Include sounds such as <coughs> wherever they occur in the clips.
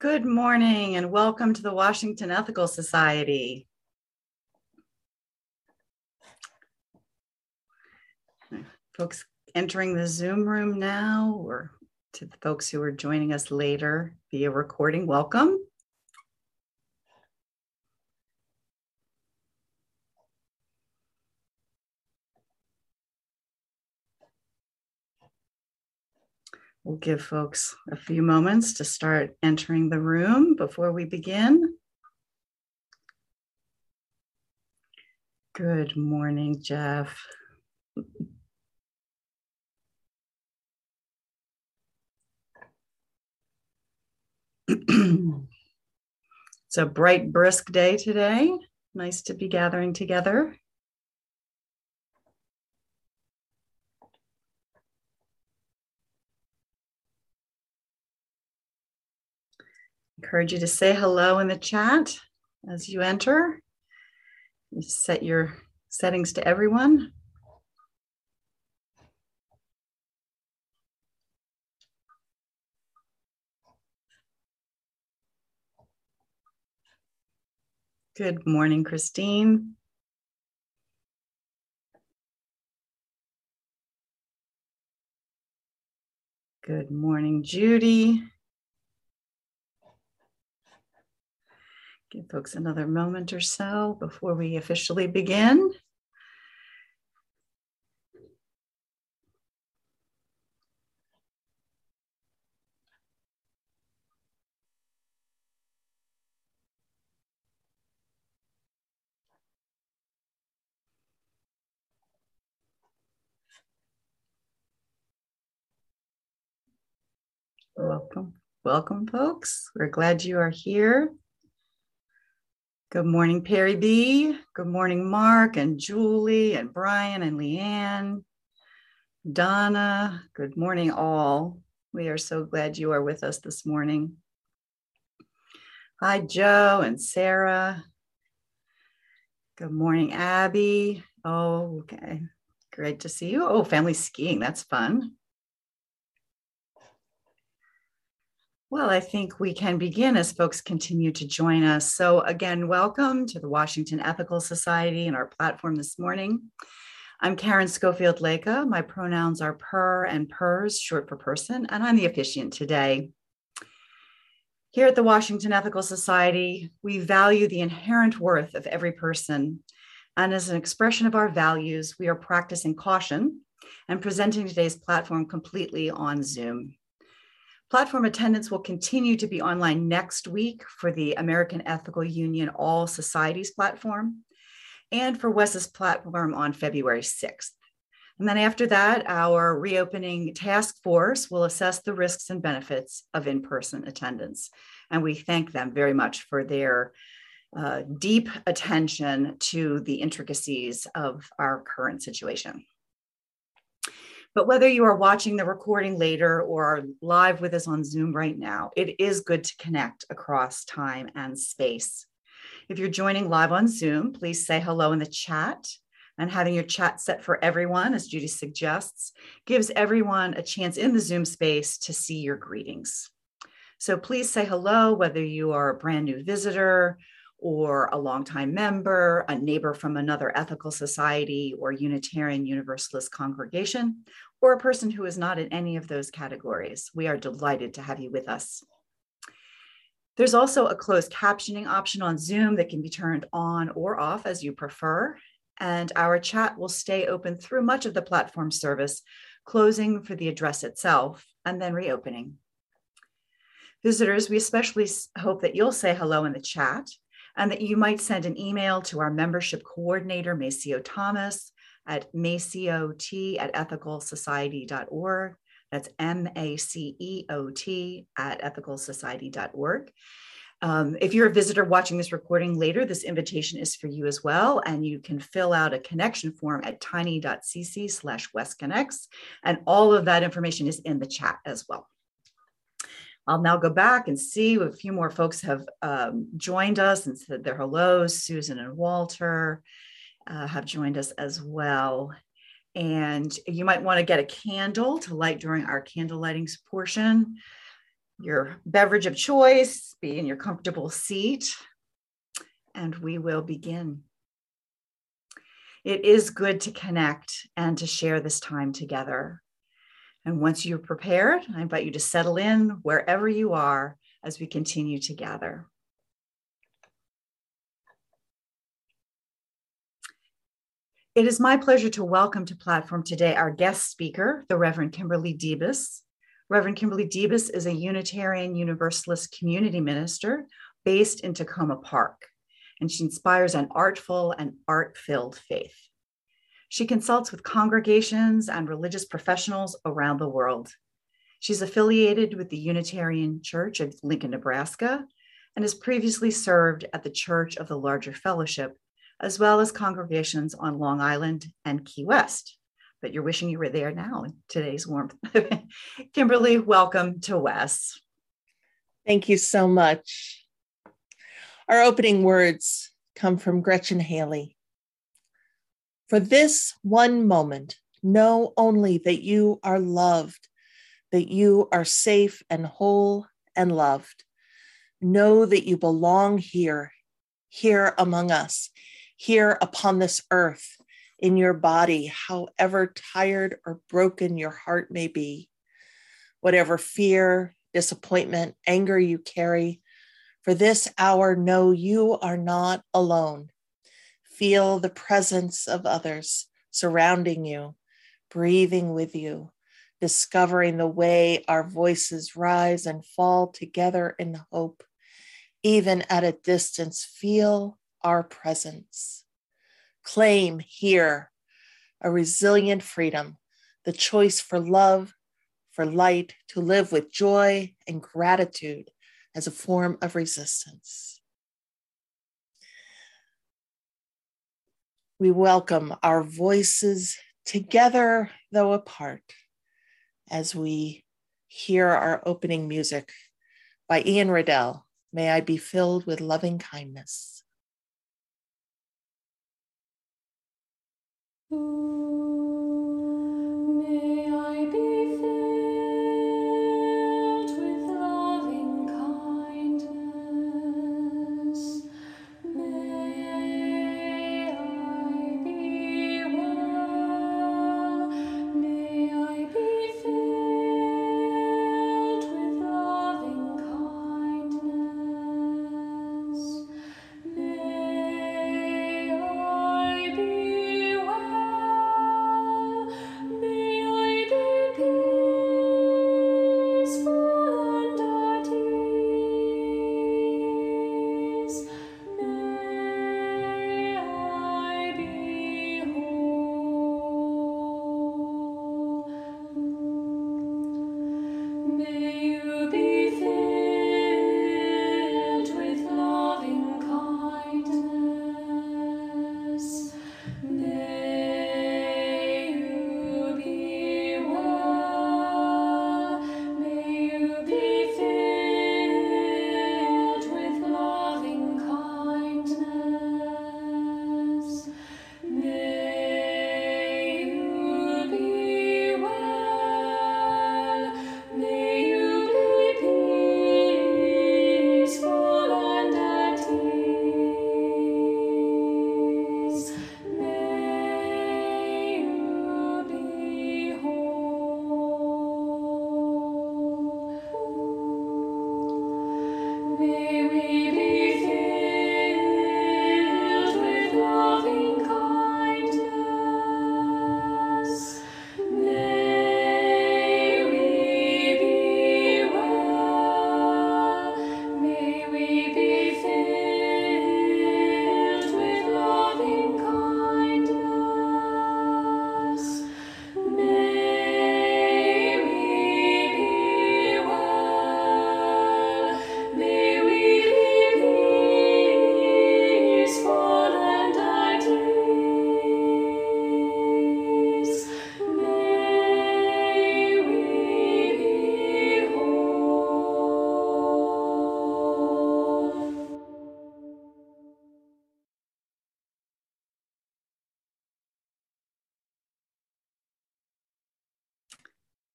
Good morning and welcome to the Washington Ethical Society. Folks entering the Zoom room now, or to the folks who are joining us later via recording, welcome. We'll give folks a few moments to start entering the room before we begin. Good morning, Jeff. <clears throat> it's a bright, brisk day today. Nice to be gathering together. Encourage you to say hello in the chat as you enter. You set your settings to everyone. Good morning, Christine. Good morning, Judy. Give folks another moment or so before we officially begin. Welcome. Welcome, folks. We're glad you are here. Good morning, Perry B. Good morning, Mark and Julie and Brian and Leanne. Donna, good morning, all. We are so glad you are with us this morning. Hi, Joe and Sarah. Good morning, Abby. Oh, okay. Great to see you. Oh, family skiing. That's fun. Well, I think we can begin as folks continue to join us. So, again, welcome to the Washington Ethical Society and our platform this morning. I'm Karen Schofield Leka. My pronouns are per and pers, short for person, and I'm the officiant today. Here at the Washington Ethical Society, we value the inherent worth of every person. And as an expression of our values, we are practicing caution and presenting today's platform completely on Zoom. Platform attendance will continue to be online next week for the American Ethical Union All Societies platform and for WES's platform on February 6th. And then after that, our reopening task force will assess the risks and benefits of in person attendance. And we thank them very much for their uh, deep attention to the intricacies of our current situation. But whether you are watching the recording later or are live with us on Zoom right now, it is good to connect across time and space. If you're joining live on Zoom, please say hello in the chat. And having your chat set for everyone, as Judy suggests, gives everyone a chance in the Zoom space to see your greetings. So please say hello, whether you are a brand new visitor or a longtime member, a neighbor from another ethical society or Unitarian Universalist congregation, or a person who is not in any of those categories. We are delighted to have you with us. There's also a closed captioning option on Zoom that can be turned on or off as you prefer. And our chat will stay open through much of the platform service, closing for the address itself and then reopening. Visitors, we especially hope that you'll say hello in the chat and that you might send an email to our membership coordinator, Maceo Thomas, at maceot at ethicalsociety.org. That's M A C E O T at ethicalsociety.org. Um, if you're a visitor watching this recording later, this invitation is for you as well. And you can fill out a connection form at tiny.cc slash wesconnects. And all of that information is in the chat as well. I'll now go back and see a few more folks have um, joined us and said their hellos. Susan and Walter uh, have joined us as well. And you might want to get a candle to light during our candle lighting portion. your beverage of choice, be in your comfortable seat, and we will begin. It is good to connect and to share this time together. And once you're prepared, I invite you to settle in wherever you are as we continue to gather. It is my pleasure to welcome to platform today our guest speaker, the Reverend Kimberly Debus. Reverend Kimberly Debus is a Unitarian Universalist community minister based in Takoma Park, and she inspires an artful and art filled faith. She consults with congregations and religious professionals around the world. She's affiliated with the Unitarian Church of Lincoln, Nebraska, and has previously served at the Church of the Larger Fellowship, as well as congregations on Long Island and Key West. But you're wishing you were there now in today's warmth. <laughs> Kimberly, welcome to WES. Thank you so much. Our opening words come from Gretchen Haley. For this one moment, know only that you are loved, that you are safe and whole and loved. Know that you belong here, here among us, here upon this earth, in your body, however tired or broken your heart may be. Whatever fear, disappointment, anger you carry, for this hour, know you are not alone feel the presence of others surrounding you, breathing with you, discovering the way our voices rise and fall together in hope. Even at a distance, feel our presence. Claim here a resilient freedom, the choice for love, for light, to live with joy and gratitude as a form of resistance. We welcome our voices together, though apart, as we hear our opening music by Ian Riddell. May I be filled with loving kindness.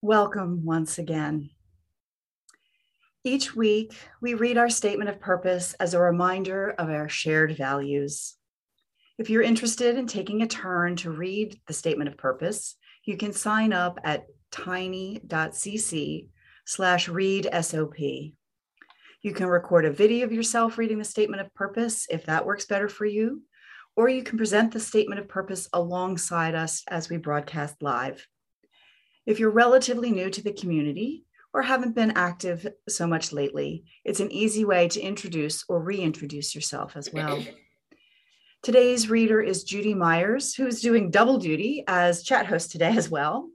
Welcome once again. Each week, we read our statement of purpose as a reminder of our shared values. If you're interested in taking a turn to read the statement of purpose, you can sign up at tiny.cc slash read SOP. You can record a video of yourself reading the statement of purpose if that works better for you, or you can present the statement of purpose alongside us as we broadcast live. If you're relatively new to the community, or haven't been active so much lately, it's an easy way to introduce or reintroduce yourself as well. Today's reader is Judy Myers, who is doing double duty as chat host today as well.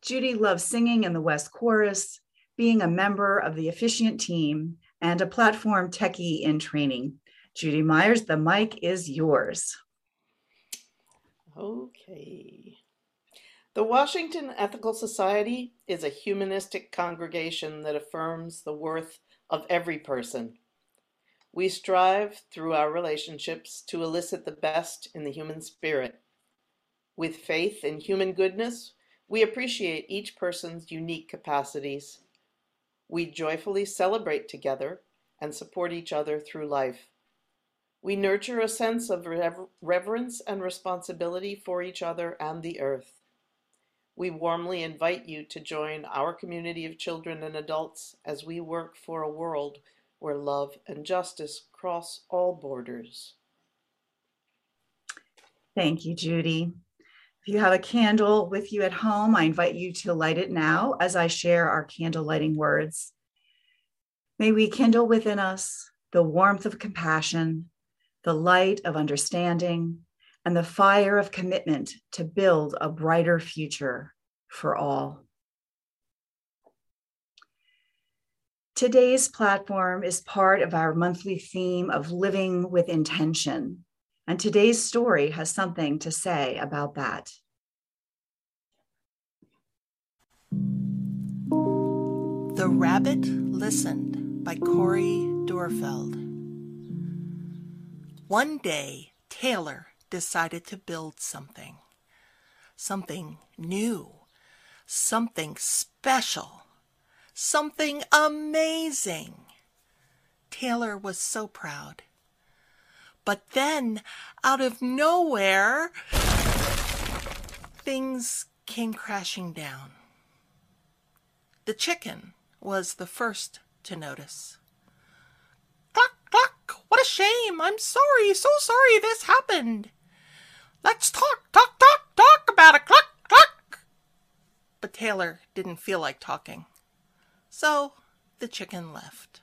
Judy loves singing in the WES Chorus, being a member of the Officiant team, and a platform techie in training. Judy Myers, the mic is yours. Okay. The Washington Ethical Society is a humanistic congregation that affirms the worth of every person. We strive through our relationships to elicit the best in the human spirit. With faith in human goodness, we appreciate each person's unique capacities. We joyfully celebrate together and support each other through life. We nurture a sense of rever reverence and responsibility for each other and the earth. We warmly invite you to join our community of children and adults as we work for a world where love and justice cross all borders. Thank you, Judy. If you have a candle with you at home, I invite you to light it now as I share our candle lighting words. May we kindle within us the warmth of compassion, the light of understanding, and the fire of commitment to build a brighter future for all. Today's platform is part of our monthly theme of living with intention, and today's story has something to say about that. The Rabbit Listened by Cori Doerrfeld. One day, Taylor decided to build something. Something new. Something special. Something amazing. Taylor was so proud. But then, out of nowhere, things came crashing down. The chicken was the first to notice. Cluck, cluck, what a shame! I'm sorry, so sorry this happened. Let's talk, talk, talk, talk about it. Cluck, cluck. But Taylor didn't feel like talking. So the chicken left.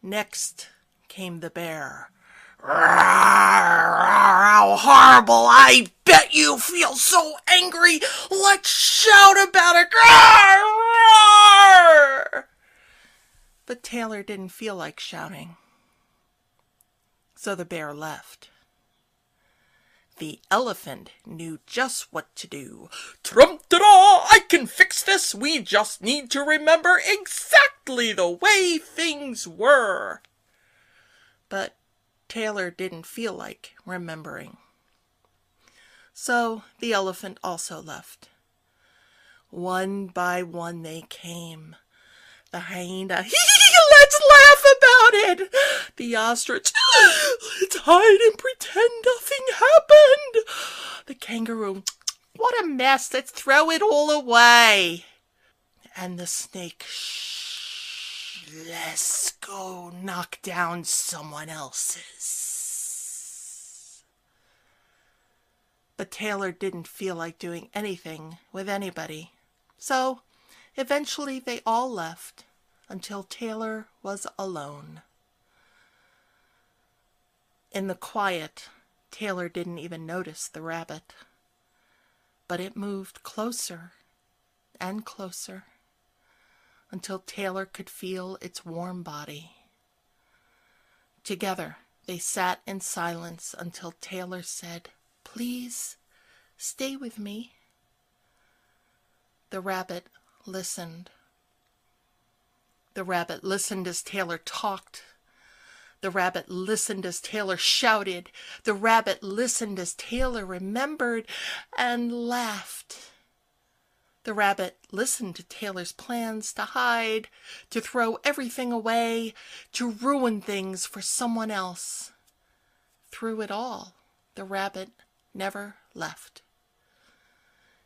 Next came the bear. How horrible! I bet you feel so angry. Let's shout about it. But Taylor didn't feel like shouting. So the bear left. The elephant knew just what to do. Trump da I can fix this! We just need to remember exactly the way things were. But Taylor didn't feel like remembering. So the elephant also left. One by one they came. The hyena, let's laugh about it. The ostrich, let's hide and pretend nothing happened. The kangaroo, what a mess, let's throw it all away. And the snake, shh, let's go knock down someone else's. But Taylor didn't feel like doing anything with anybody. So Eventually they all left until Taylor was alone. In the quiet, Taylor didn't even notice the rabbit. But it moved closer and closer until Taylor could feel its warm body. Together, they sat in silence until Taylor said, Please stay with me. The rabbit listened. The rabbit listened as Taylor talked. The rabbit listened as Taylor shouted. The rabbit listened as Taylor remembered and laughed. The rabbit listened to Taylor's plans to hide, to throw everything away, to ruin things for someone else. Through it all, the rabbit never left.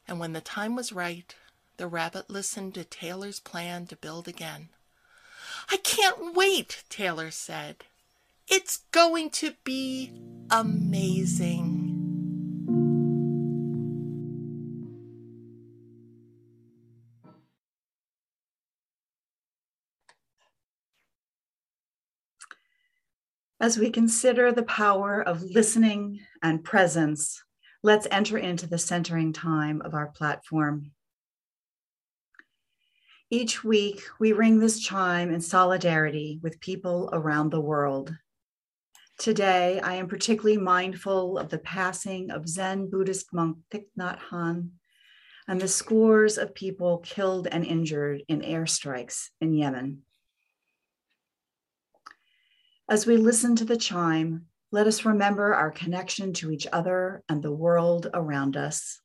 And when the time was right, the rabbit listened to Taylor's plan to build again. I can't wait, Taylor said. It's going to be amazing. As we consider the power of listening and presence, let's enter into the centering time of our platform. Each week, we ring this chime in solidarity with people around the world. Today, I am particularly mindful of the passing of Zen Buddhist monk Thich Nhat Hanh and the scores of people killed and injured in airstrikes in Yemen. As we listen to the chime, let us remember our connection to each other and the world around us.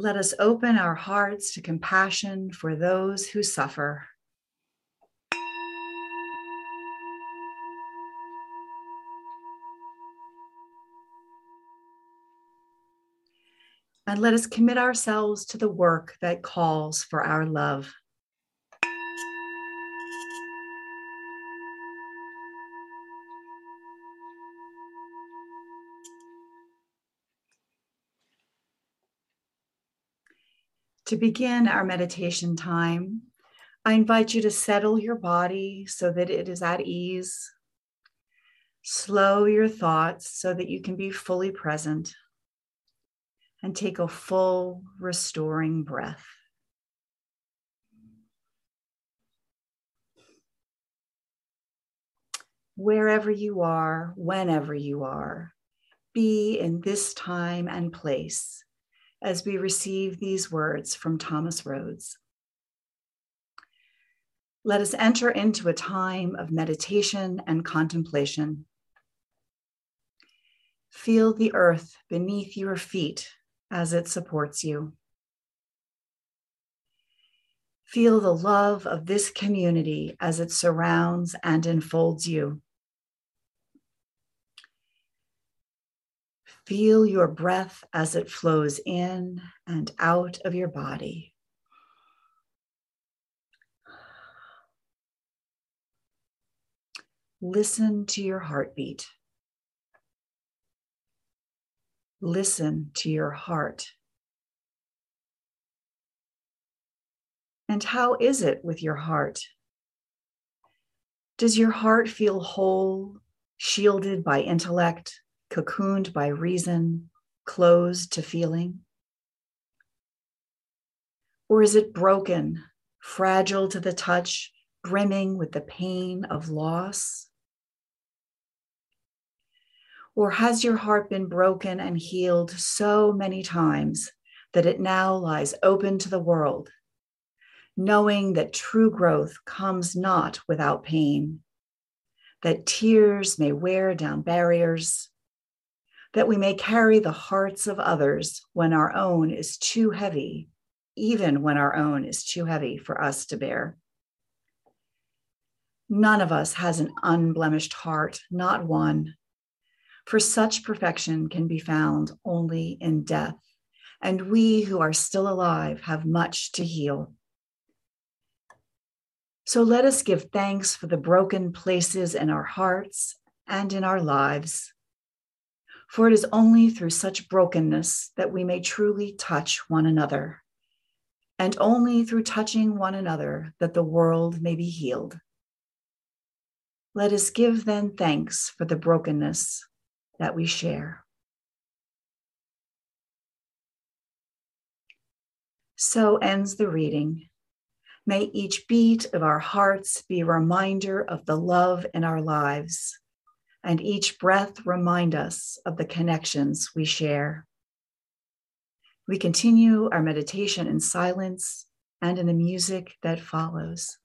Let us open our hearts to compassion for those who suffer. and let us commit ourselves to the work that calls for our love. To begin our meditation time, I invite you to settle your body so that it is at ease. Slow your thoughts so that you can be fully present and take a full restoring breath. Wherever you are, whenever you are, be in this time and place as we receive these words from Thomas Rhodes. Let us enter into a time of meditation and contemplation. Feel the earth beneath your feet as it supports you. Feel the love of this community as it surrounds and enfolds you. Feel your breath as it flows in and out of your body. Listen to your heartbeat. Listen to your heart. And how is it with your heart? Does your heart feel whole, shielded by intellect, cocooned by reason, closed to feeling? Or is it broken, fragile to the touch, brimming with the pain of loss? Or has your heart been broken and healed so many times that it now lies open to the world, knowing that true growth comes not without pain, that tears may wear down barriers, that we may carry the hearts of others when our own is too heavy, even when our own is too heavy for us to bear. None of us has an unblemished heart, not one for such perfection can be found only in death, and we who are still alive have much to heal. So let us give thanks for the broken places in our hearts and in our lives. For it is only through such brokenness that we may truly touch one another, and only through touching one another that the world may be healed. Let us give then thanks for the brokenness that we share. So ends the reading. May each beat of our hearts be a reminder of the love in our lives, and each breath remind us of the connections we share. We continue our meditation in silence and in the music that follows.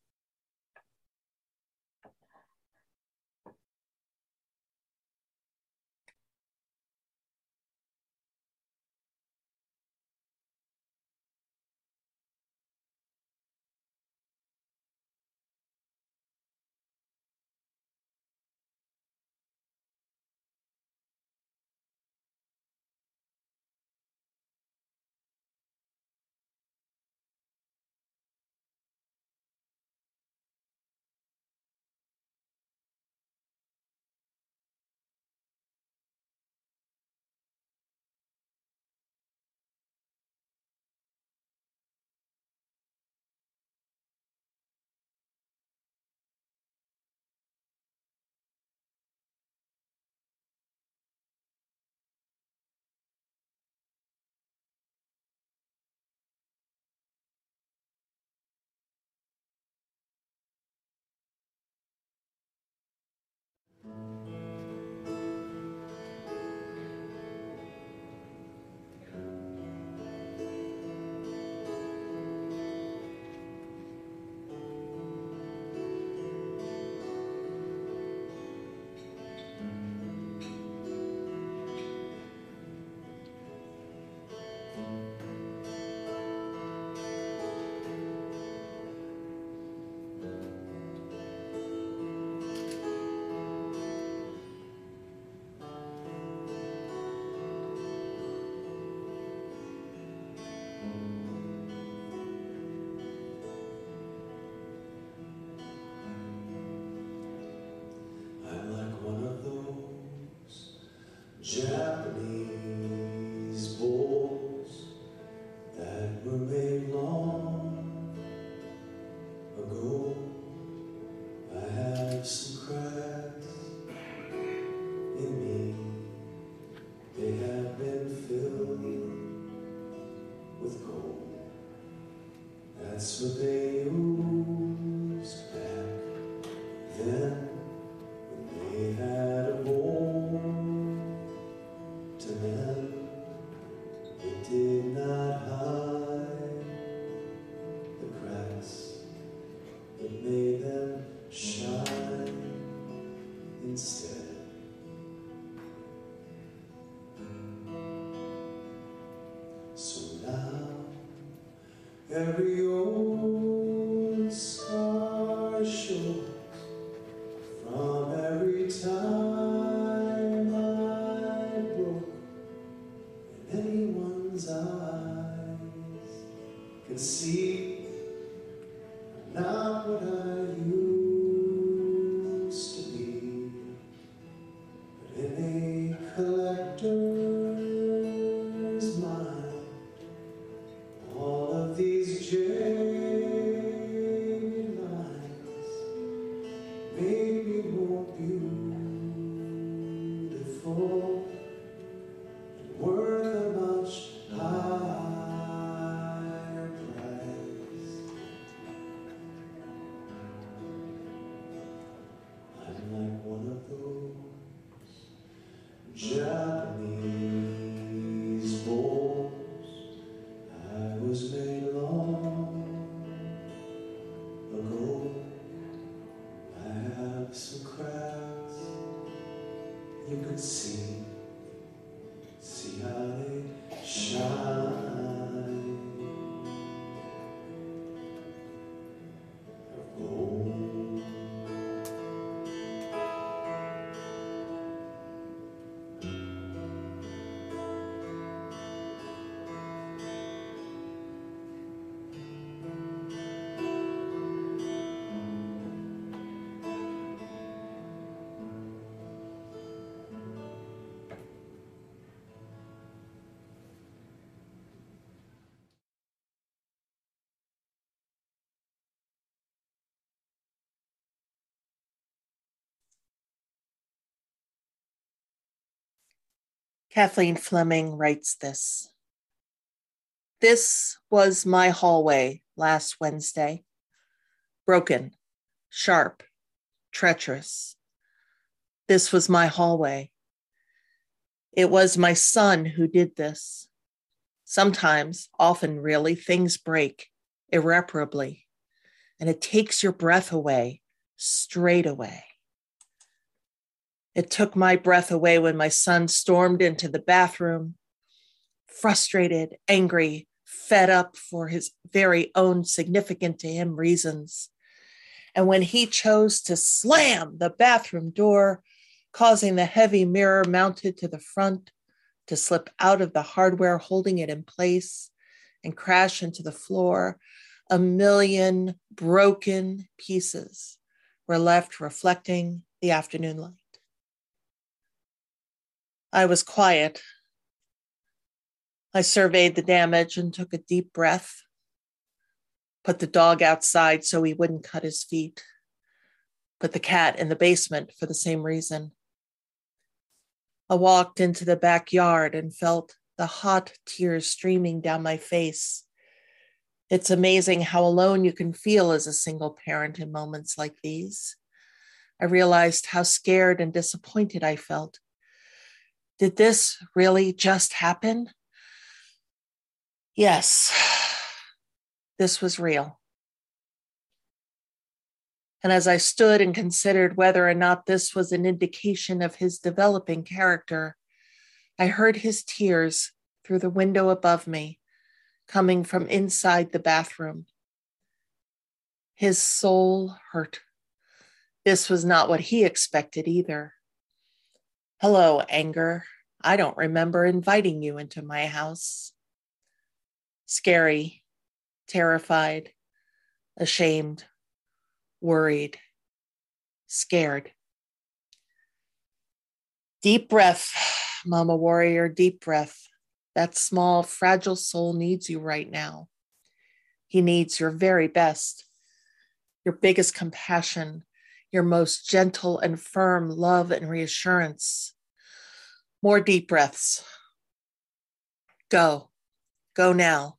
See Kathleen Fleming writes this. This was my hallway last Wednesday. Broken, sharp, treacherous. This was my hallway. It was my son who did this. Sometimes, often really, things break irreparably, and it takes your breath away straight away. It took my breath away when my son stormed into the bathroom, frustrated, angry, fed up for his very own significant to him reasons. And when he chose to slam the bathroom door, causing the heavy mirror mounted to the front to slip out of the hardware holding it in place and crash into the floor, a million broken pieces were left reflecting the afternoon light. I was quiet. I surveyed the damage and took a deep breath, put the dog outside so he wouldn't cut his feet, put the cat in the basement for the same reason. I walked into the backyard and felt the hot tears streaming down my face. It's amazing how alone you can feel as a single parent in moments like these. I realized how scared and disappointed I felt did this really just happen? Yes, this was real. And as I stood and considered whether or not this was an indication of his developing character, I heard his tears through the window above me, coming from inside the bathroom. His soul hurt. This was not what he expected either. Hello, anger. I don't remember inviting you into my house. Scary, terrified, ashamed, worried, scared. Deep breath Mama Warrior. Deep breath. That small, fragile soul needs you right now. He needs your very best, your biggest compassion, your most gentle and firm love and reassurance. More deep breaths. Go. Go now.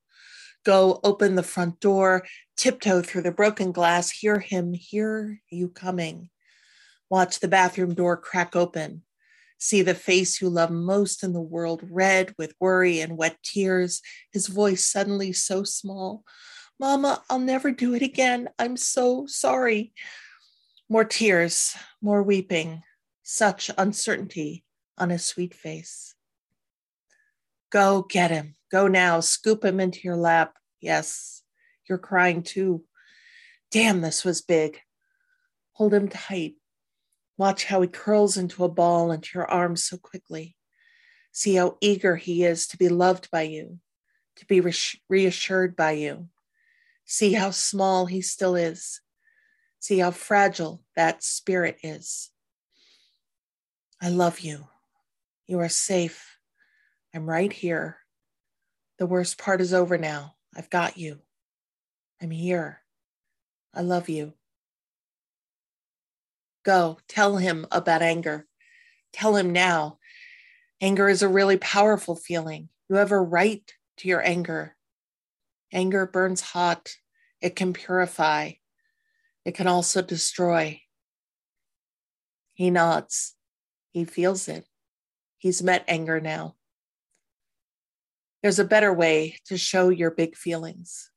Go open the front door, tiptoe through the broken glass, hear him, hear you coming. Watch the bathroom door crack open. See the face you love most in the world red with worry and wet tears, his voice suddenly so small. Mama, I'll never do it again. I'm so sorry. More tears, more weeping, such uncertainty on his sweet face. Go get him. Go now. Scoop him into your lap. Yes, you're crying too. Damn, this was big. Hold him tight. Watch how he curls into a ball into your arms so quickly. See how eager he is to be loved by you, to be reassured by you. See how small he still is. See how fragile that spirit is. I love you. You are safe. I'm right here. The worst part is over now. I've got you. I'm here. I love you. Go tell him about anger. Tell him now. Anger is a really powerful feeling. You have a right to your anger. Anger burns hot, it can purify, it can also destroy. He nods, he feels it. He's met anger now. There's a better way to show your big feelings.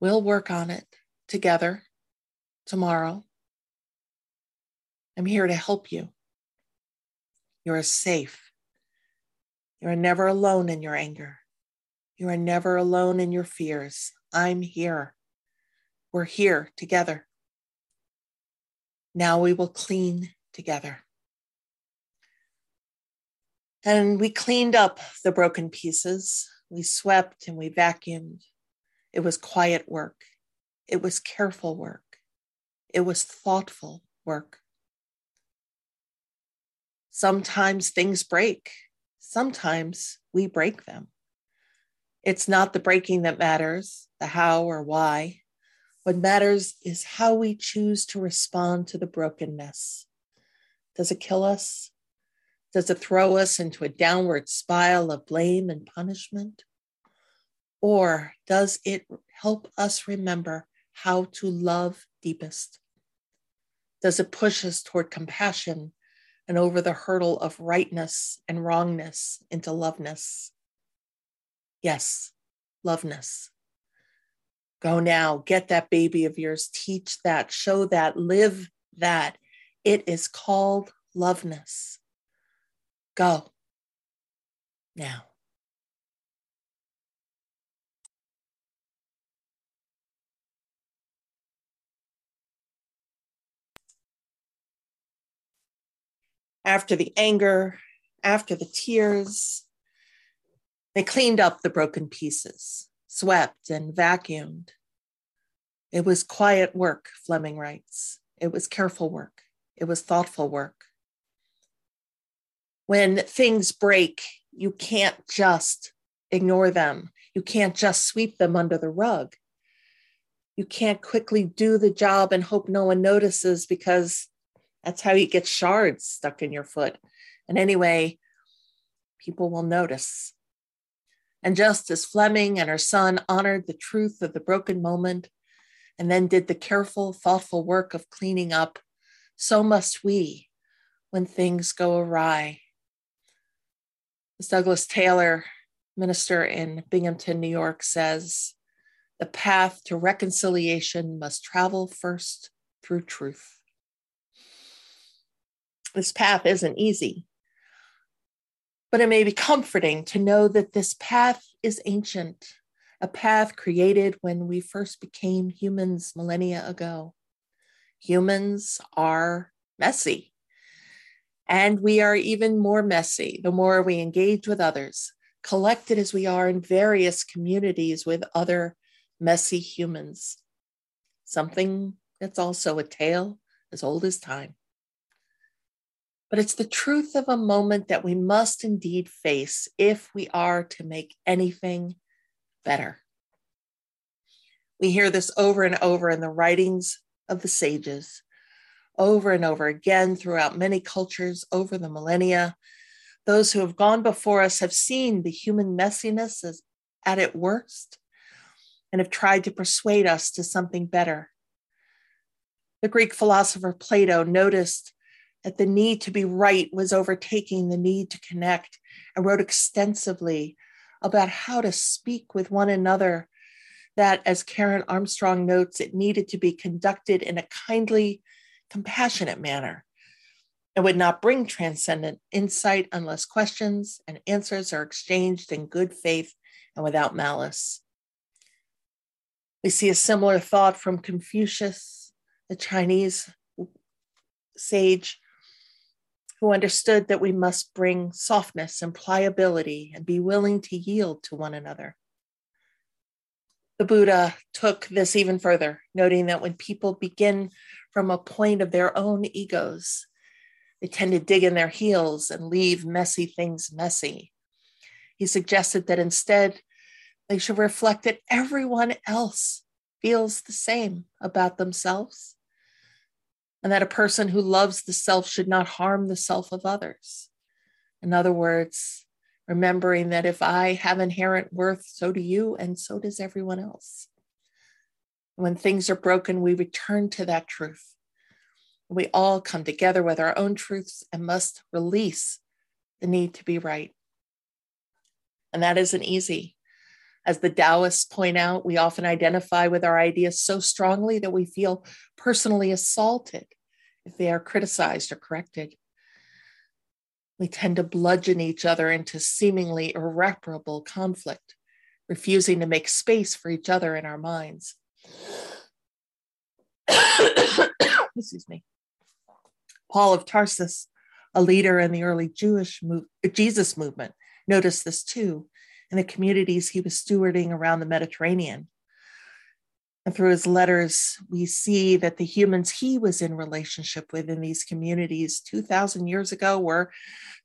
We'll work on it together tomorrow. I'm here to help you. You are safe. You are never alone in your anger. You are never alone in your fears. I'm here. We're here together. Now we will clean together. And we cleaned up the broken pieces. We swept and we vacuumed. It was quiet work. It was careful work. It was thoughtful work. Sometimes things break, sometimes we break them. It's not the breaking that matters, the how or why. What matters is how we choose to respond to the brokenness. Does it kill us? Does it throw us into a downward spiral of blame and punishment? Or does it help us remember how to love deepest? Does it push us toward compassion and over the hurdle of rightness and wrongness into loveness. Yes, loveness. Go now, get that baby of yours, teach that, show that, live that. It is called loveness. Go now. after the anger, after the tears. They cleaned up the broken pieces, swept and vacuumed. It was quiet work, Fleming writes. It was careful work. It was thoughtful work. When things break, you can't just ignore them. You can't just sweep them under the rug. You can't quickly do the job and hope no one notices because that's how you get shards stuck in your foot. And anyway, people will notice. And just as Fleming and her son honored the truth of the broken moment and then did the careful, thoughtful work of cleaning up, so must we when things go awry. As Douglas Taylor, minister in Binghamton, New York, says, the path to reconciliation must travel first through truth this path isn't easy. But it may be comforting to know that this path is ancient, a path created when we first became humans millennia ago. Humans are messy, and we are even more messy the more we engage with others, collected as we are in various communities with other messy humans. Something that's also a tale as old as time. but it's the truth of a moment that we must indeed face if we are to make anything better. We hear this over and over in the writings of the sages, over and over again throughout many cultures over the millennia. Those who have gone before us have seen the human messiness as at its worst and have tried to persuade us to something better. The Greek philosopher Plato noticed that the need to be right was overtaking the need to connect and wrote extensively about how to speak with one another. That, as Karen Armstrong notes, it needed to be conducted in a kindly, compassionate manner and would not bring transcendent insight unless questions and answers are exchanged in good faith and without malice. We see a similar thought from Confucius, the Chinese sage who understood that we must bring softness and pliability and be willing to yield to one another. The Buddha took this even further, noting that when people begin from a point of their own egos, they tend to dig in their heels and leave messy things messy. He suggested that instead, they should reflect that everyone else feels the same about themselves and that a person who loves the self should not harm the self of others. In other words, remembering that if I have inherent worth, so do you, and so does everyone else. When things are broken, we return to that truth. We all come together with our own truths and must release the need to be right. And that isn't easy. As the Taoists point out, we often identify with our ideas so strongly that we feel personally assaulted if they are criticized or corrected. We tend to bludgeon each other into seemingly irreparable conflict, refusing to make space for each other in our minds. <coughs> Excuse me. Paul of Tarsus, a leader in the early Jewish Jesus movement, noticed this too in the communities he was stewarding around the Mediterranean. And through his letters, we see that the humans he was in relationship with in these communities 2,000 years ago were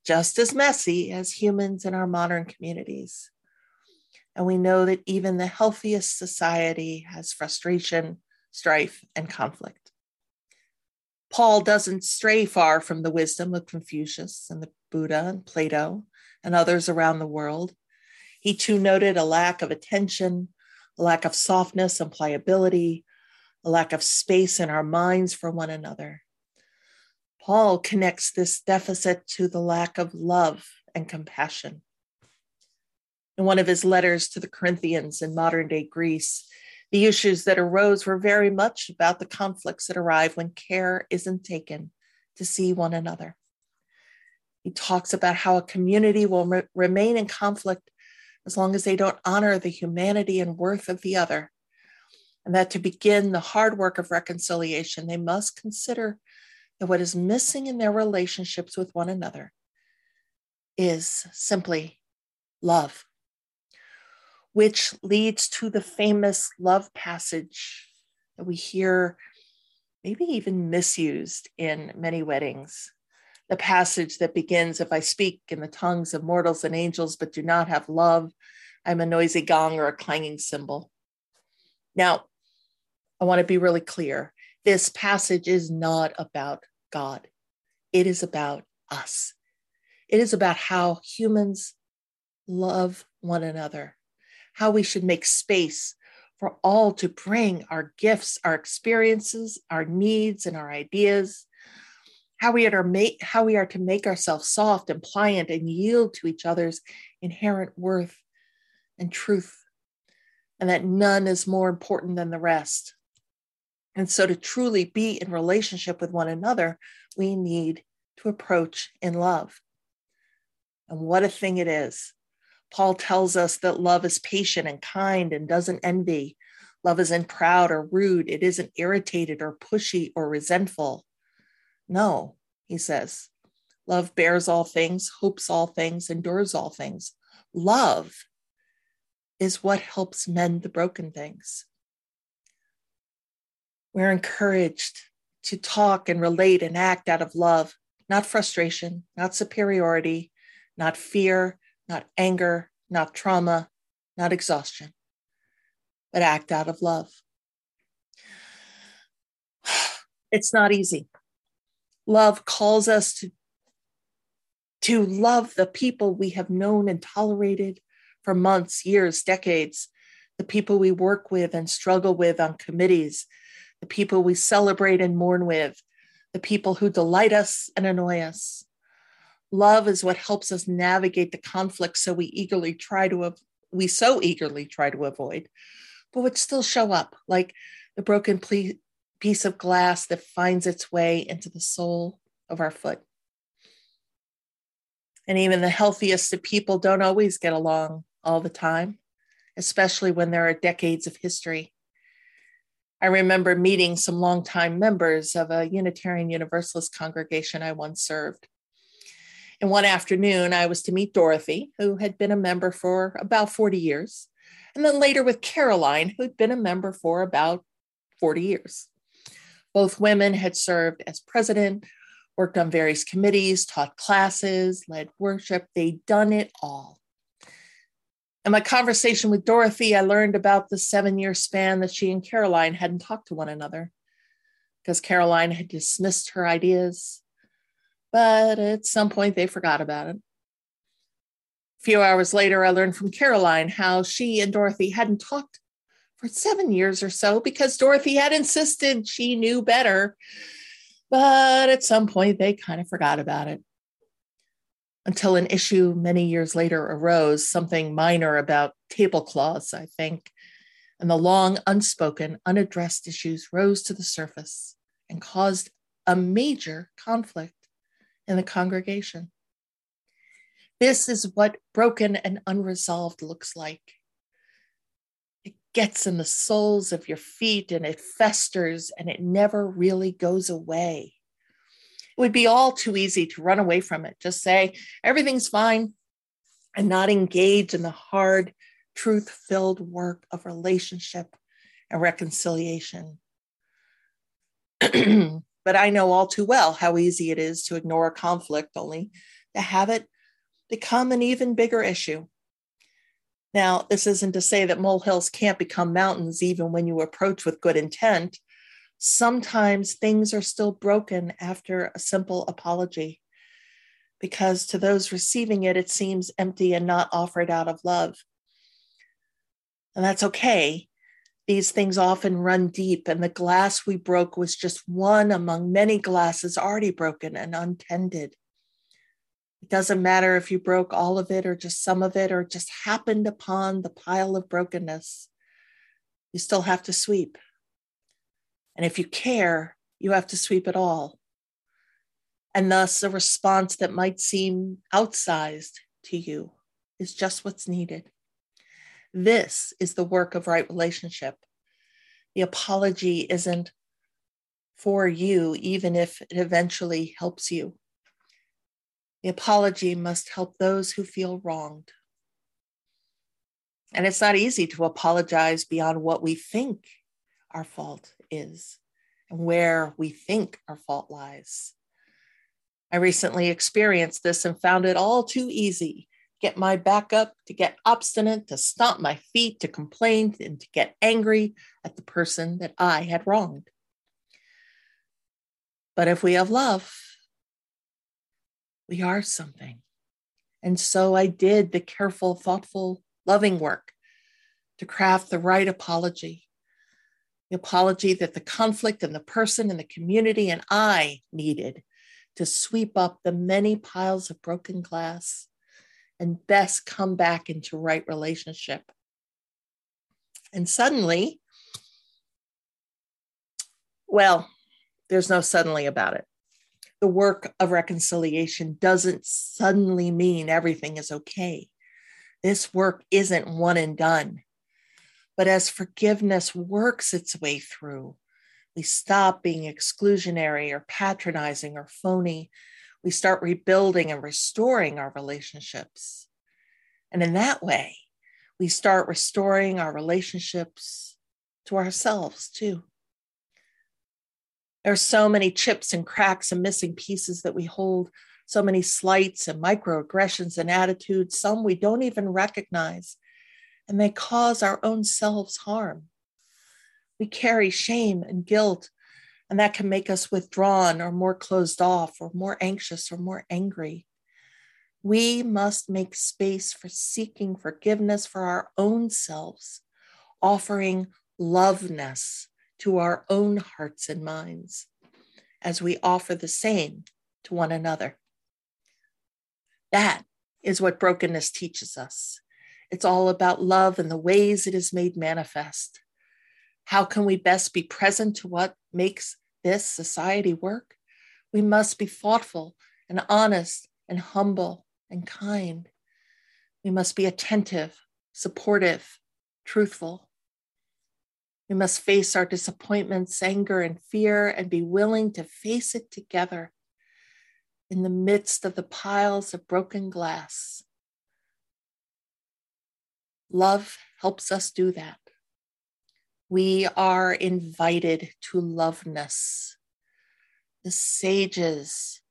just as messy as humans in our modern communities. And we know that even the healthiest society has frustration, strife, and conflict. Paul doesn't stray far from the wisdom of Confucius and the Buddha and Plato and others around the world. He too noted a lack of attention, a lack of softness and pliability, a lack of space in our minds for one another. Paul connects this deficit to the lack of love and compassion. In one of his letters to the Corinthians in modern day Greece, the issues that arose were very much about the conflicts that arrive when care isn't taken to see one another. He talks about how a community will re- remain in conflict as long as they don't honor the humanity and worth of the other. And that to begin the hard work of reconciliation, they must consider that what is missing in their relationships with one another is simply love, which leads to the famous love passage that we hear maybe even misused in many weddings the passage that begins If I speak in the tongues of mortals and angels, but do not have love, I'm a noisy gong or a clanging cymbal. Now, I want to be really clear. This passage is not about God, it is about us. It is about how humans love one another, how we should make space for all to bring our gifts, our experiences, our needs, and our ideas how we are make how we are to make ourselves soft and pliant and yield to each other's inherent worth and truth. And that none is more important than the rest. And so to truly be in relationship with one another we need to approach in love. And what a thing it is. Paul tells us that love is patient and kind and doesn't envy. Love isn't proud or rude. It isn't irritated or pushy or resentful no, he says. Love bears all things, hopes all things, endures all things. Love is what helps mend the broken things. We're encouraged to talk and relate and act out of love, not frustration, not superiority, not fear, not anger, not trauma, not exhaustion, but act out of love. <sighs> It's not easy. Love calls us to, to love the people we have known and tolerated for months, years, decades, the people we work with and struggle with on committees, the people we celebrate and mourn with, the people who delight us and annoy us. Love is what helps us navigate the conflict so we eagerly try to we so eagerly try to avoid, but would still show up like the broken piece of glass that finds its way into the sole of our foot. And even the healthiest of people don't always get along all the time, especially when there are decades of history. I remember meeting some longtime members of a Unitarian Universalist congregation I once served. And one afternoon, I was to meet Dorothy, who had been a member for about 40 years, and then later with Caroline, who'd been a member for about 40 years. Both women had served as president, worked on various committees, taught classes, led worship. They'd done it all. In my conversation with Dorothy, I learned about the seven year span that she and Caroline hadn't talked to one another because Caroline had dismissed her ideas, but at some point they forgot about it. A few hours later, I learned from Caroline how she and Dorothy hadn't talked for seven years or so because Dorothy had insisted she knew better. But at some point, they kind of forgot about it until an issue many years later arose, something minor about tablecloths, I think. And the long, unspoken, unaddressed issues rose to the surface and caused a major conflict in the congregation. This is what broken and unresolved looks like. Gets in the soles of your feet and it festers and it never really goes away. It would be all too easy to run away from it. Just say, everything's fine, and not engage in the hard, truth filled work of relationship and reconciliation. <clears throat> but I know all too well how easy it is to ignore a conflict, only to have it become an even bigger issue. Now, this isn't to say that molehills can't become mountains even when you approach with good intent. Sometimes things are still broken after a simple apology because to those receiving it, it seems empty and not offered out of love. And that's okay these things often run deep, and the glass we broke was just one among many glasses already broken and untended. It doesn't matter if you broke all of it or just some of it or just happened upon the pile of brokenness. You still have to sweep. And if you care, you have to sweep it all. And thus, a response that might seem outsized to you is just what's needed. This is the work of right relationship. The apology isn't for you, even if it eventually helps you. The apology must help those who feel wronged. And it's not easy to apologize beyond what we think our fault is and where we think our fault lies. I recently experienced this and found it all too easy get my back up, to get obstinate, to stomp my feet, to complain, and to get angry at the person that I had wronged. But if we have love, we are something. And so I did the careful, thoughtful, loving work to craft the right apology. The apology that the conflict and the person and the community and I needed to sweep up the many piles of broken glass and best come back into right relationship. And suddenly, well, there's no suddenly about it. The work of reconciliation doesn't suddenly mean everything is okay. This work isn't one and done. But as forgiveness works its way through, we stop being exclusionary or patronizing or phony we start rebuilding and restoring our relationships. And in that way, we start restoring our relationships to ourselves too. There are so many chips and cracks and missing pieces that we hold, so many slights and microaggressions and attitudes, some we don't even recognize, and they cause our own selves harm. We carry shame and guilt, and that can make us withdrawn or more closed off or more anxious or more angry. We must make space for seeking forgiveness for our own selves, offering loveness to our own hearts and minds as we offer the same to one another. That is what brokenness teaches us. It's all about love and the ways it is made manifest. How can we best be present to what makes this society work? We must be thoughtful and honest and humble and kind. We must be attentive, supportive, truthful. We must face our disappointments, anger, and fear and be willing to face it together in the midst of the piles of broken glass. Love helps us do that. We are invited to loveness. The sages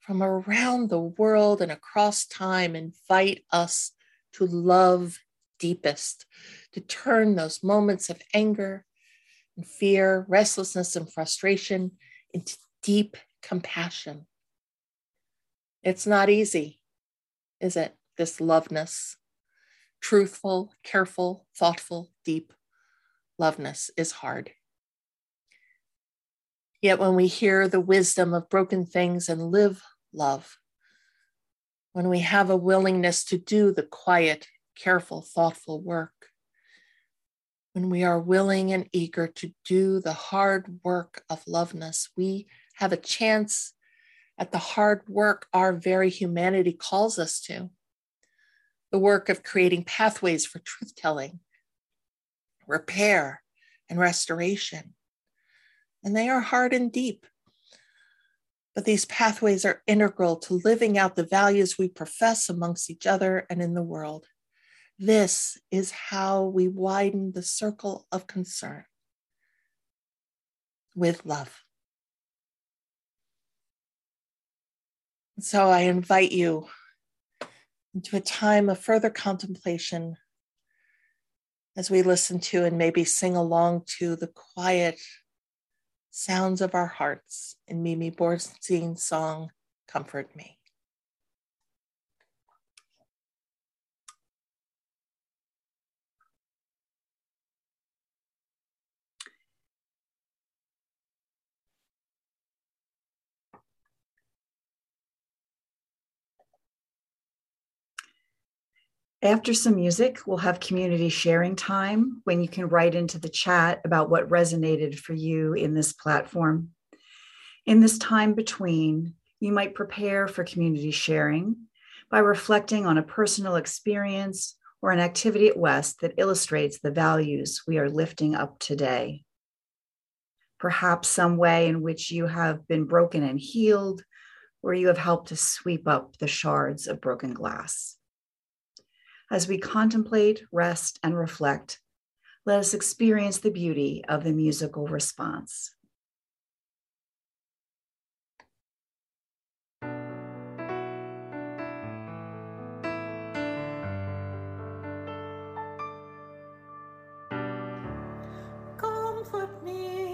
from around the world and across time invite us to love deepest, to turn those moments of anger and fear, restlessness and frustration into deep compassion. It's not easy, is it? This loveness, truthful, careful, thoughtful, deep loveness is hard. Yet when we hear the wisdom of broken things and live love, when we have a willingness to do the quiet, careful, thoughtful work, when we are willing and eager to do the hard work of loveness, we have a chance at the hard work our very humanity calls us to the work of creating pathways for truth telling, repair, and restoration. And they are hard and deep. But these pathways are integral to living out the values we profess amongst each other and in the world. This is how we widen the circle of concern with love. So I invite you into a time of further contemplation as we listen to and maybe sing along to the quiet sounds of our hearts in Mimi Bornstein's song, Comfort Me. After some music, we'll have community sharing time when you can write into the chat about what resonated for you in this platform. In this time between, you might prepare for community sharing by reflecting on a personal experience or an activity at WES that illustrates the values we are lifting up today. Perhaps some way in which you have been broken and healed, or you have helped to sweep up the shards of broken glass. As we contemplate, rest, and reflect, let us experience the beauty of the musical response. With me.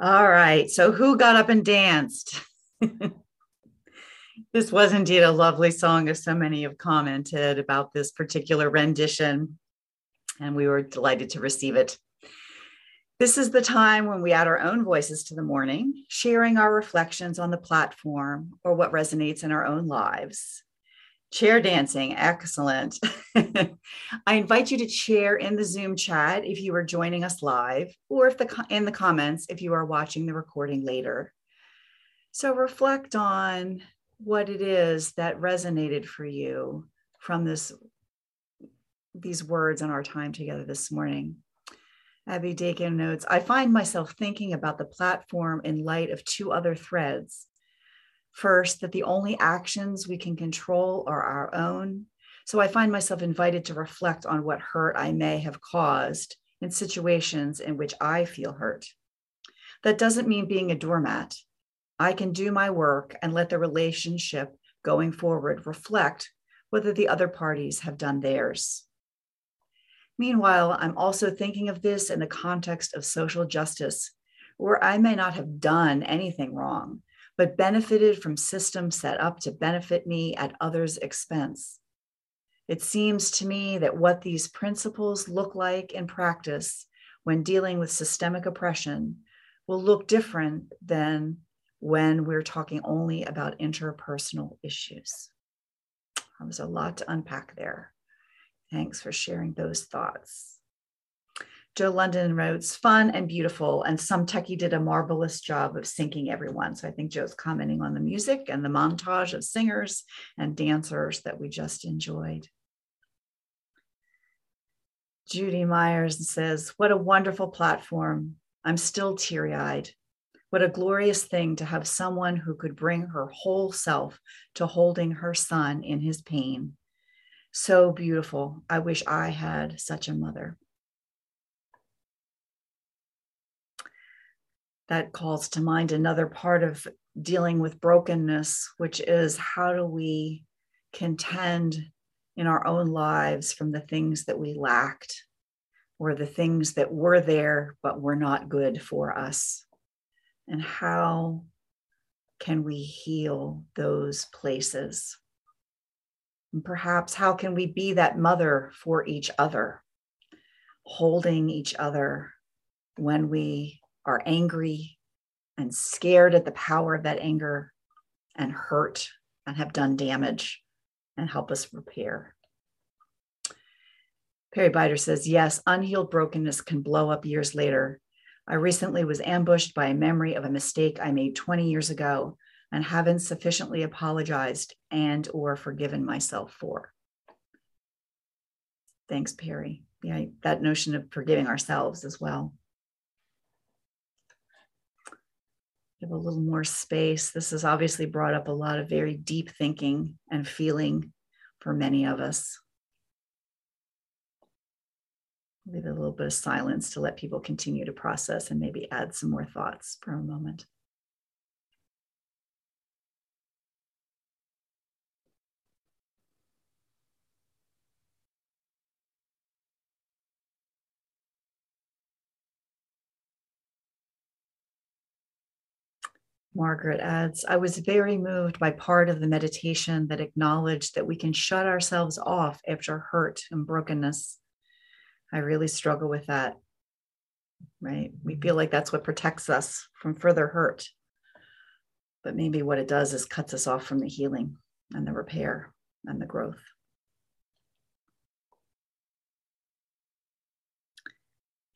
All right. So, who got up and danced? <laughs> this was indeed a lovely song, as so many have commented about this particular rendition, and we were delighted to receive it. This is the time when we add our own voices to the morning, sharing our reflections on the platform or what resonates in our own lives. Chair dancing, excellent. <laughs> I invite you to chair in the Zoom chat if you are joining us live, or if the in the comments if you are watching the recording later. So reflect on what it is that resonated for you from this these words in our time together this morning. Abby Dakin notes, I find myself thinking about the platform in light of two other threads. First, that the only actions we can control are our own. So I find myself invited to reflect on what hurt I may have caused in situations in which I feel hurt. That doesn't mean being a doormat. I can do my work and let the relationship going forward reflect whether the other parties have done theirs. Meanwhile, I'm also thinking of this in the context of social justice, where I may not have done anything wrong, but benefited from systems set up to benefit me at others' expense. It seems to me that what these principles look like in practice when dealing with systemic oppression will look different than when we're talking only about interpersonal issues. There was a lot to unpack there. Thanks for sharing those thoughts. Joe London wrote, fun and beautiful, and some techie did a marvelous job of syncing everyone. So I think Joe's commenting on the music and the montage of singers and dancers that we just enjoyed. Judy Myers says, What a wonderful platform. I'm still teary eyed. What a glorious thing to have someone who could bring her whole self to holding her son in his pain so beautiful. I wish I had such a mother. That calls to mind another part of dealing with brokenness, which is how do we contend in our own lives from the things that we lacked or the things that were there but were not good for us? And how can we heal those places? And perhaps how can we be that mother for each other, holding each other when we are angry and scared at the power of that anger and hurt and have done damage and help us repair. Perry Bider says, yes, unhealed brokenness can blow up years later. I recently was ambushed by a memory of a mistake I made 20 years ago and haven't sufficiently apologized and or forgiven myself for thanks perry yeah that notion of forgiving ourselves as well give a little more space. This has obviously brought up a lot of very deep thinking and feeling for many of us. Leave a little bit of silence to let people continue to process and maybe add some more thoughts for a moment Margaret adds, I was very moved by part of the meditation that acknowledged that we can shut ourselves off after hurt and brokenness. I really struggle with that, right? We feel like that's what protects us from further hurt. But maybe what it does is cuts us off from the healing and the repair and the growth.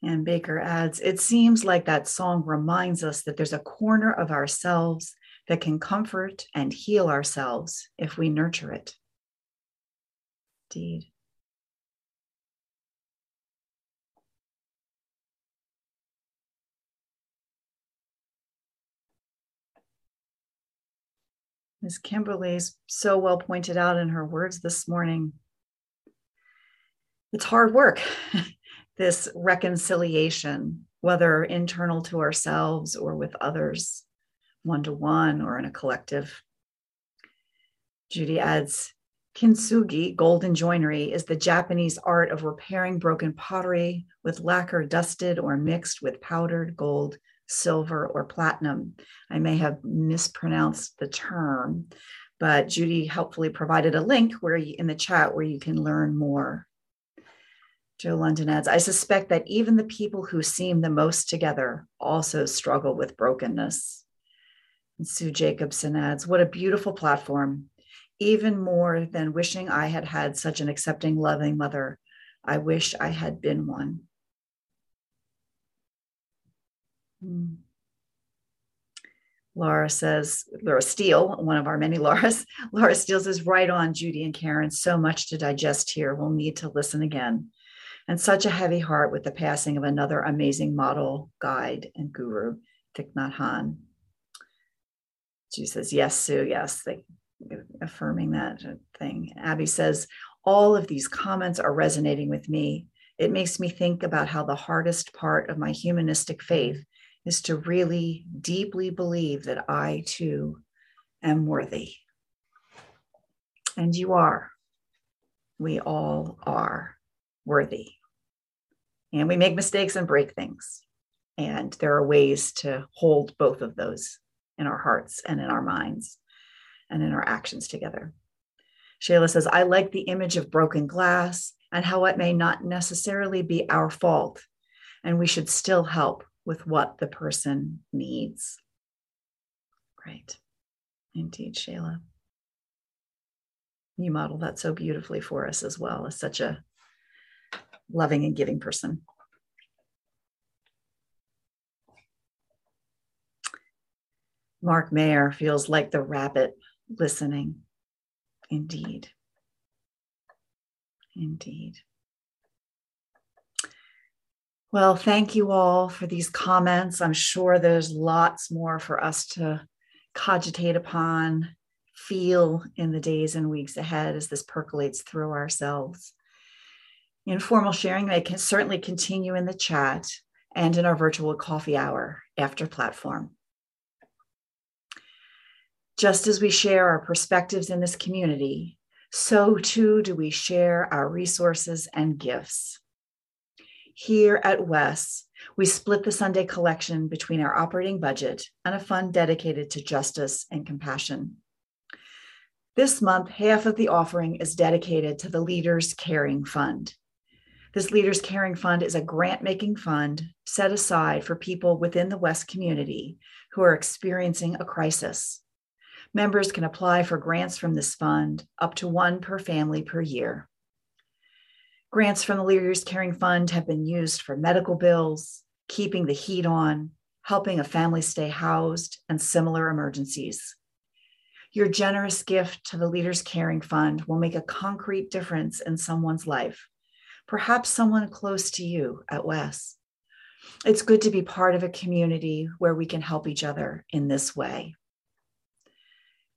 And Baker adds, it seems like that song reminds us that there's a corner of ourselves that can comfort and heal ourselves if we nurture it. Indeed. Ms. Kimberly's so well pointed out in her words this morning. It's hard work. <laughs> this reconciliation, whether internal to ourselves or with others, one to one or in a collective. Judy adds Kintsugi, golden joinery, is the Japanese art of repairing broken pottery with lacquer dusted or mixed with powdered gold silver, or platinum. I may have mispronounced the term, but Judy helpfully provided a link where you, in the chat where you can learn more. Joe London adds, I suspect that even the people who seem the most together also struggle with brokenness. And Sue Jacobson adds, What a beautiful platform. Even more than wishing I had had such an accepting, loving mother, I wish I had been one. Hmm. Laura says, Laura Steele, one of our many Lauras, <laughs> Laura Steele says, right on, Judy and Karen, so much to digest here. We'll need to listen again. And such a heavy heart with the passing of another amazing model, guide, and guru, Thich Nhat Hanh. She says, yes, Sue, yes, affirming that thing. Abby says, all of these comments are resonating with me. It makes me think about how the hardest part of my humanistic faith is to really deeply believe that I too am worthy. And you are. We all are worthy. And we make mistakes and break things. And there are ways to hold both of those in our hearts and in our minds and in our actions together. Shayla says, I like the image of broken glass and how it may not necessarily be our fault, and we should still help with what the person needs. Great. Indeed, Shayla. You model that so beautifully for us as well as such a loving and giving person. Mark Mayer feels like the rabbit listening. Indeed. Indeed. Well, thank you all for these comments. I'm sure there's lots more for us to cogitate upon, feel in the days and weeks ahead as this percolates through ourselves. Informal sharing may can certainly continue in the chat and in our virtual coffee hour after platform. Just as we share our perspectives in this community, so too do we share our resources and gifts. Here at WES, we split the Sunday collection between our operating budget and a fund dedicated to justice and compassion. This month, half of the offering is dedicated to the Leaders Caring Fund. This Leaders Caring Fund is a grant making fund set aside for people within the WES community who are experiencing a crisis. Members can apply for grants from this fund, up to one per family per year. Grants from the Leaders Caring Fund have been used for medical bills, keeping the heat on, helping a family stay housed, and similar emergencies. Your generous gift to the Leaders Caring Fund will make a concrete difference in someone's life, perhaps someone close to you at WES. It's good to be part of a community where we can help each other in this way.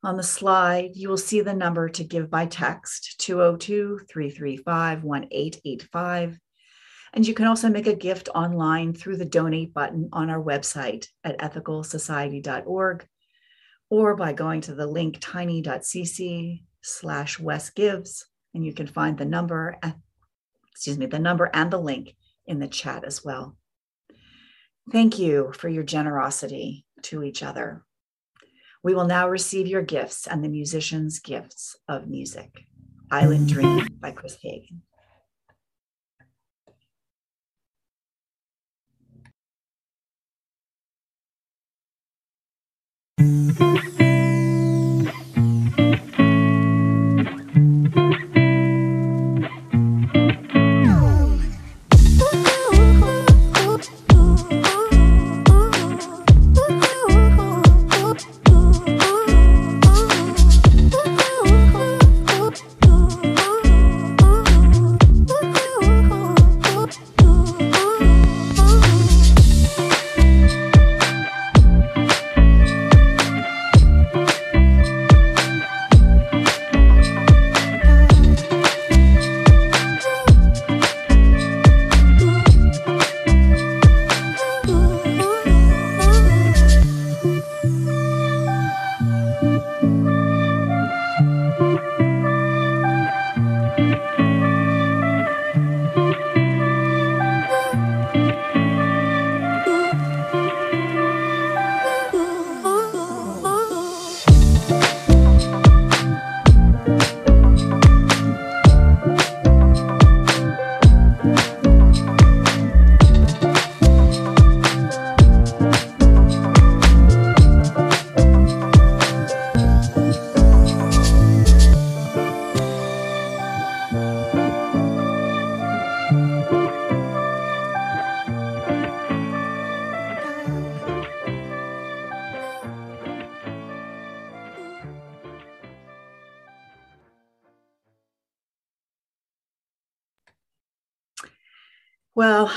On the slide, you will see the number to give by text 202 335 1885. And you can also make a gift online through the donate button on our website at ethicalsociety.org or by going to the link tiny.cc slash wesgives and you can find the number excuse me, the number and the link in the chat as well. Thank you for your generosity to each other. We will now receive your gifts and the musicians' gifts of music. Island Dream by Chris Hagen. Thank you.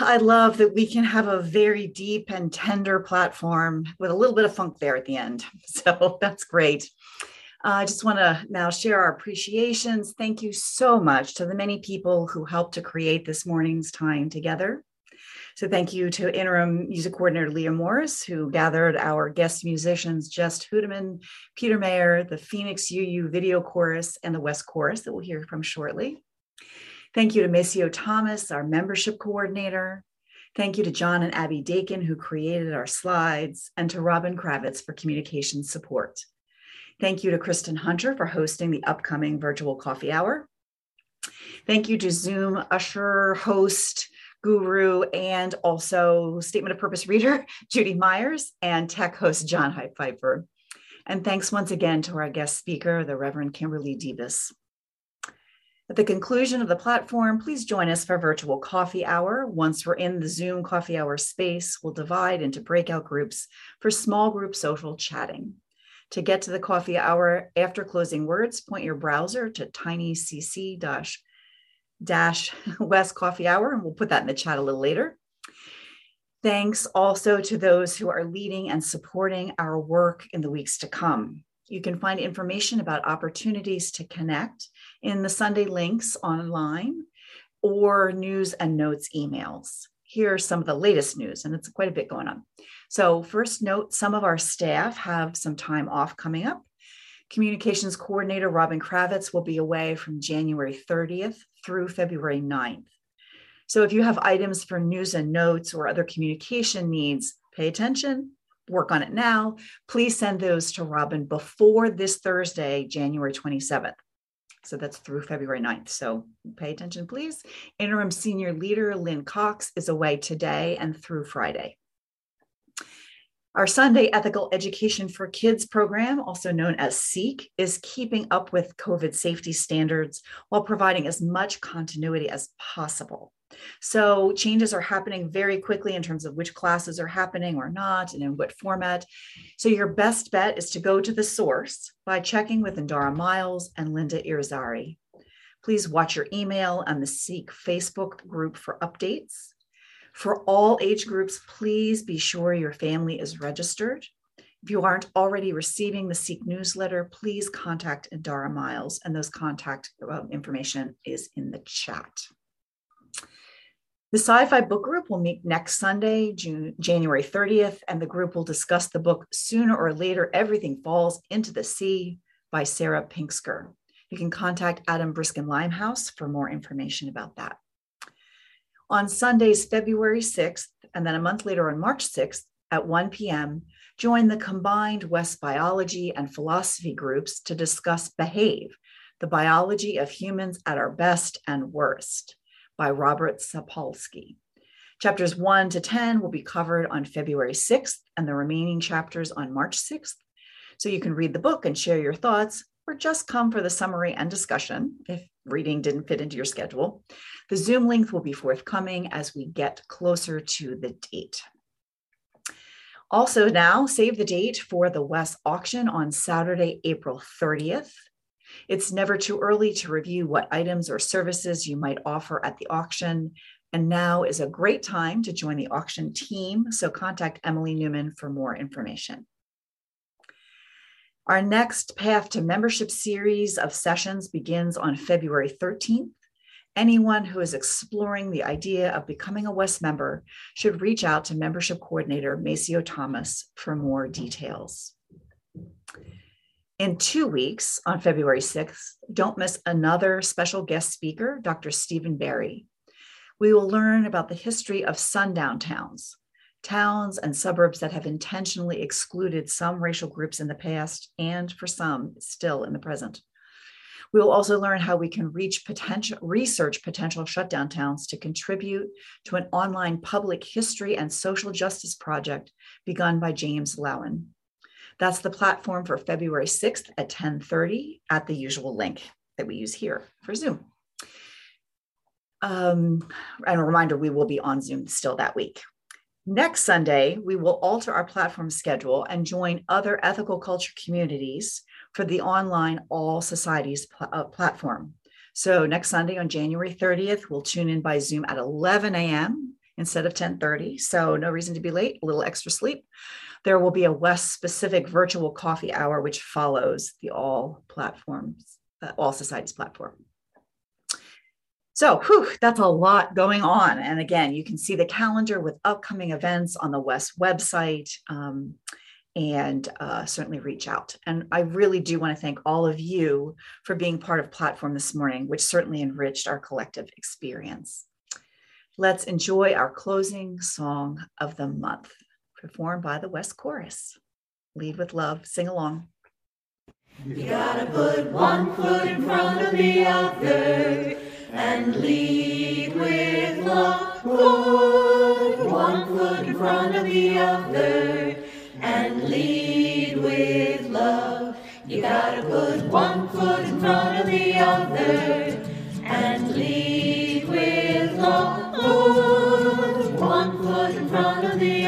I love that we can have a very deep and tender platform with a little bit of funk there at the end. <laughs> So that's great. Uh, I just want to now share our appreciations. Thank you so much to the many people who helped to create this morning's time together. So thank you to interim music coordinator Leah Morris, who gathered our guest musicians, Jess Hudeman, Peter Mayer, the Phoenix UU Video Chorus, and the WES Chorus that we'll hear from shortly. Thank you to Maceo Thomas, our membership coordinator. Thank you to John and Abby Dakin, who created our slides, and to Robin Kravitz for communication support. Thank you to Kristen Hunter for hosting the upcoming virtual coffee hour. Thank you to Zoom usher, host, guru, and also statement of purpose reader, <laughs> Judy Myers, and tech host, John Pfeiffer. And thanks once again to our guest speaker, the Reverend Kimberly Debus. At the conclusion of the platform, please join us for virtual coffee hour. Once we're in the Zoom coffee hour space, we'll divide into breakout groups for small group social chatting. To get to the coffee hour after closing words, point your browser to tinycc dash WES Coffee Hour, and we'll put that in the chat a little later. Thanks also to those who are leading and supporting our work in the weeks to come. You can find information about opportunities to connect in the Sunday links online or news and notes emails. Here are some of the latest news, and it's quite a bit going on. So, first note some of our staff have some time off coming up. Communications coordinator Robin Kravitz will be away from January 30th through February 9th. So, if you have items for news and notes or other communication needs, pay attention, work on it now. Please send those to Robin before this Thursday, January 27th. So that's through February 9th. So pay attention, please. Interim senior leader Lynn Cox is away today and through Friday. Our Sunday Ethical Education for Kids program, also known as SEEK, is keeping up with COVID safety standards while providing as much continuity as possible. So changes are happening very quickly in terms of which classes are happening or not and in what format. So your best bet is to go to the source by checking with Indara Miles and Linda Irizarry. Please watch your email and the Seek Facebook group for updates. For all age groups, please be sure your family is registered. If you aren't already receiving the Seek newsletter, please contact Indara Miles, and those contact uh, information is in the chat. The Sci Fi Book Group will meet next Sunday, June, January 30th, and the group will discuss the book Sooner or Later Everything Falls into the Sea by Sarah Pinsker. You can contact Adam Briskin Limehouse for more information about that. On Sundays, February 6th, and then a month later on March 6th at 1 p.m., join the combined WES Biology and Philosophy groups to discuss Behave, the biology of humans at our best and worst by Robert Sapolsky. Chapters 1 to 10 will be covered on February 6th and the remaining chapters on March 6th. So you can read the book and share your thoughts or just come for the summary and discussion if reading didn't fit into your schedule. The Zoom link will be forthcoming as we get closer to the date. Also, now save the date for the WES auction on Saturday, April 30th. It's never too early to review what items or services you might offer at the auction. And now is a great time to join the auction team. So contact Emily Newman for more information. Our next Path to Membership series of sessions begins on February 13th. Anyone who is exploring the idea of becoming a WES member should reach out to membership coordinator Maceo Thomas for more details. In two weeks, on February 6th, don't miss another special guest speaker, Dr. Stephen Barry. We will learn about the history of sundown towns, towns and suburbs that have intentionally excluded some racial groups in the past and for some still in the present. We will also learn how we can reach potential research potential sundown towns to contribute to an online public history and social justice project begun by James Loewen. That's the platform for February 6th at 10:30 at the usual link that we use here for Zoom. Um, and a reminder, we will be on Zoom still that week. Next Sunday, we will alter our platform schedule and join other ethical culture communities for the online All Societies pl- uh, platform. So next Sunday on January 30th, we'll tune in by Zoom at 11 a.m. instead of 10:30. So no reason to be late, a little extra sleep. There will be a WES specific virtual coffee hour, which follows the all platforms, uh, all societies platform. So whew, that's a lot going on. And again, you can see the calendar with upcoming events on the WES website. Um, and uh, certainly reach out. And I really do want to thank all of you for being part of Platform this morning, which certainly enriched our collective experience. Let's enjoy our closing song of the month, performed by the WES Chorus. Lead with love, sing along. You gotta put one foot in front of the other and lead with love. Put one foot in front of the other and lead with love. You gotta put one foot in front of the other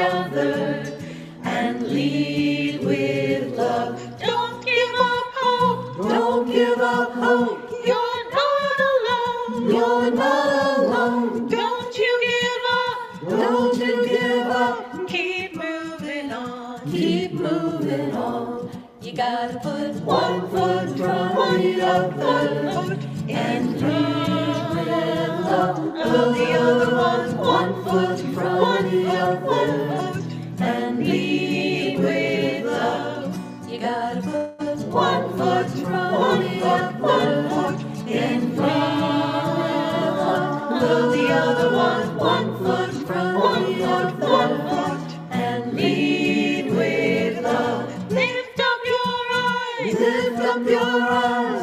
other and lead with love. Don't give up hope. Don't give up hope. You're not alone. You're not alone. Don't you give up. Don't you give up. Keep moving on. Keep moving on. You gotta put one foot of the other and lead with love. Put the other one one foot in front the other and lead with love. You gotta put one foot front of the lead with love. Put the other one one foot front of the other and lead with love. Lift up your eyes. Lift up your eyes.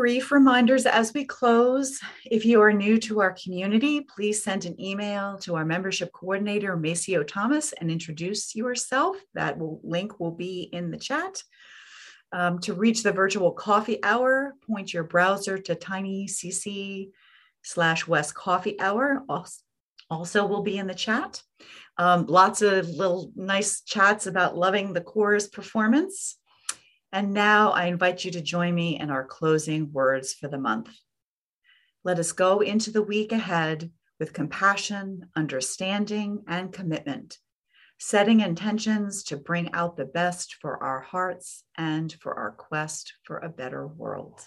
Brief reminders as we close. If you are new to our community, please send an email to our membership coordinator, Maceo Thomas, and introduce yourself. That will, link will be in the chat. Um, to reach the virtual coffee hour, point your browser to tinycc slash WES Coffee Hour. Also, will be in the chat. Um, lots of little nice chats about loving the chorus performance. And now I invite you to join me in our closing words for the month. Let us go into the week ahead with compassion, understanding, and commitment, setting intentions to bring out the best for our hearts and for our quest for a better world.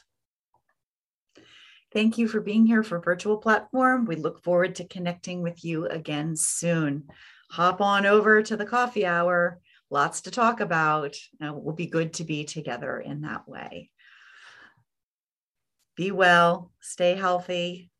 Thank you for being here for Virtual Platform. We look forward to connecting with you again soon. Hop on over to the coffee hour lots to talk about. Uh, it will be good to be together in that way. Be well, stay healthy,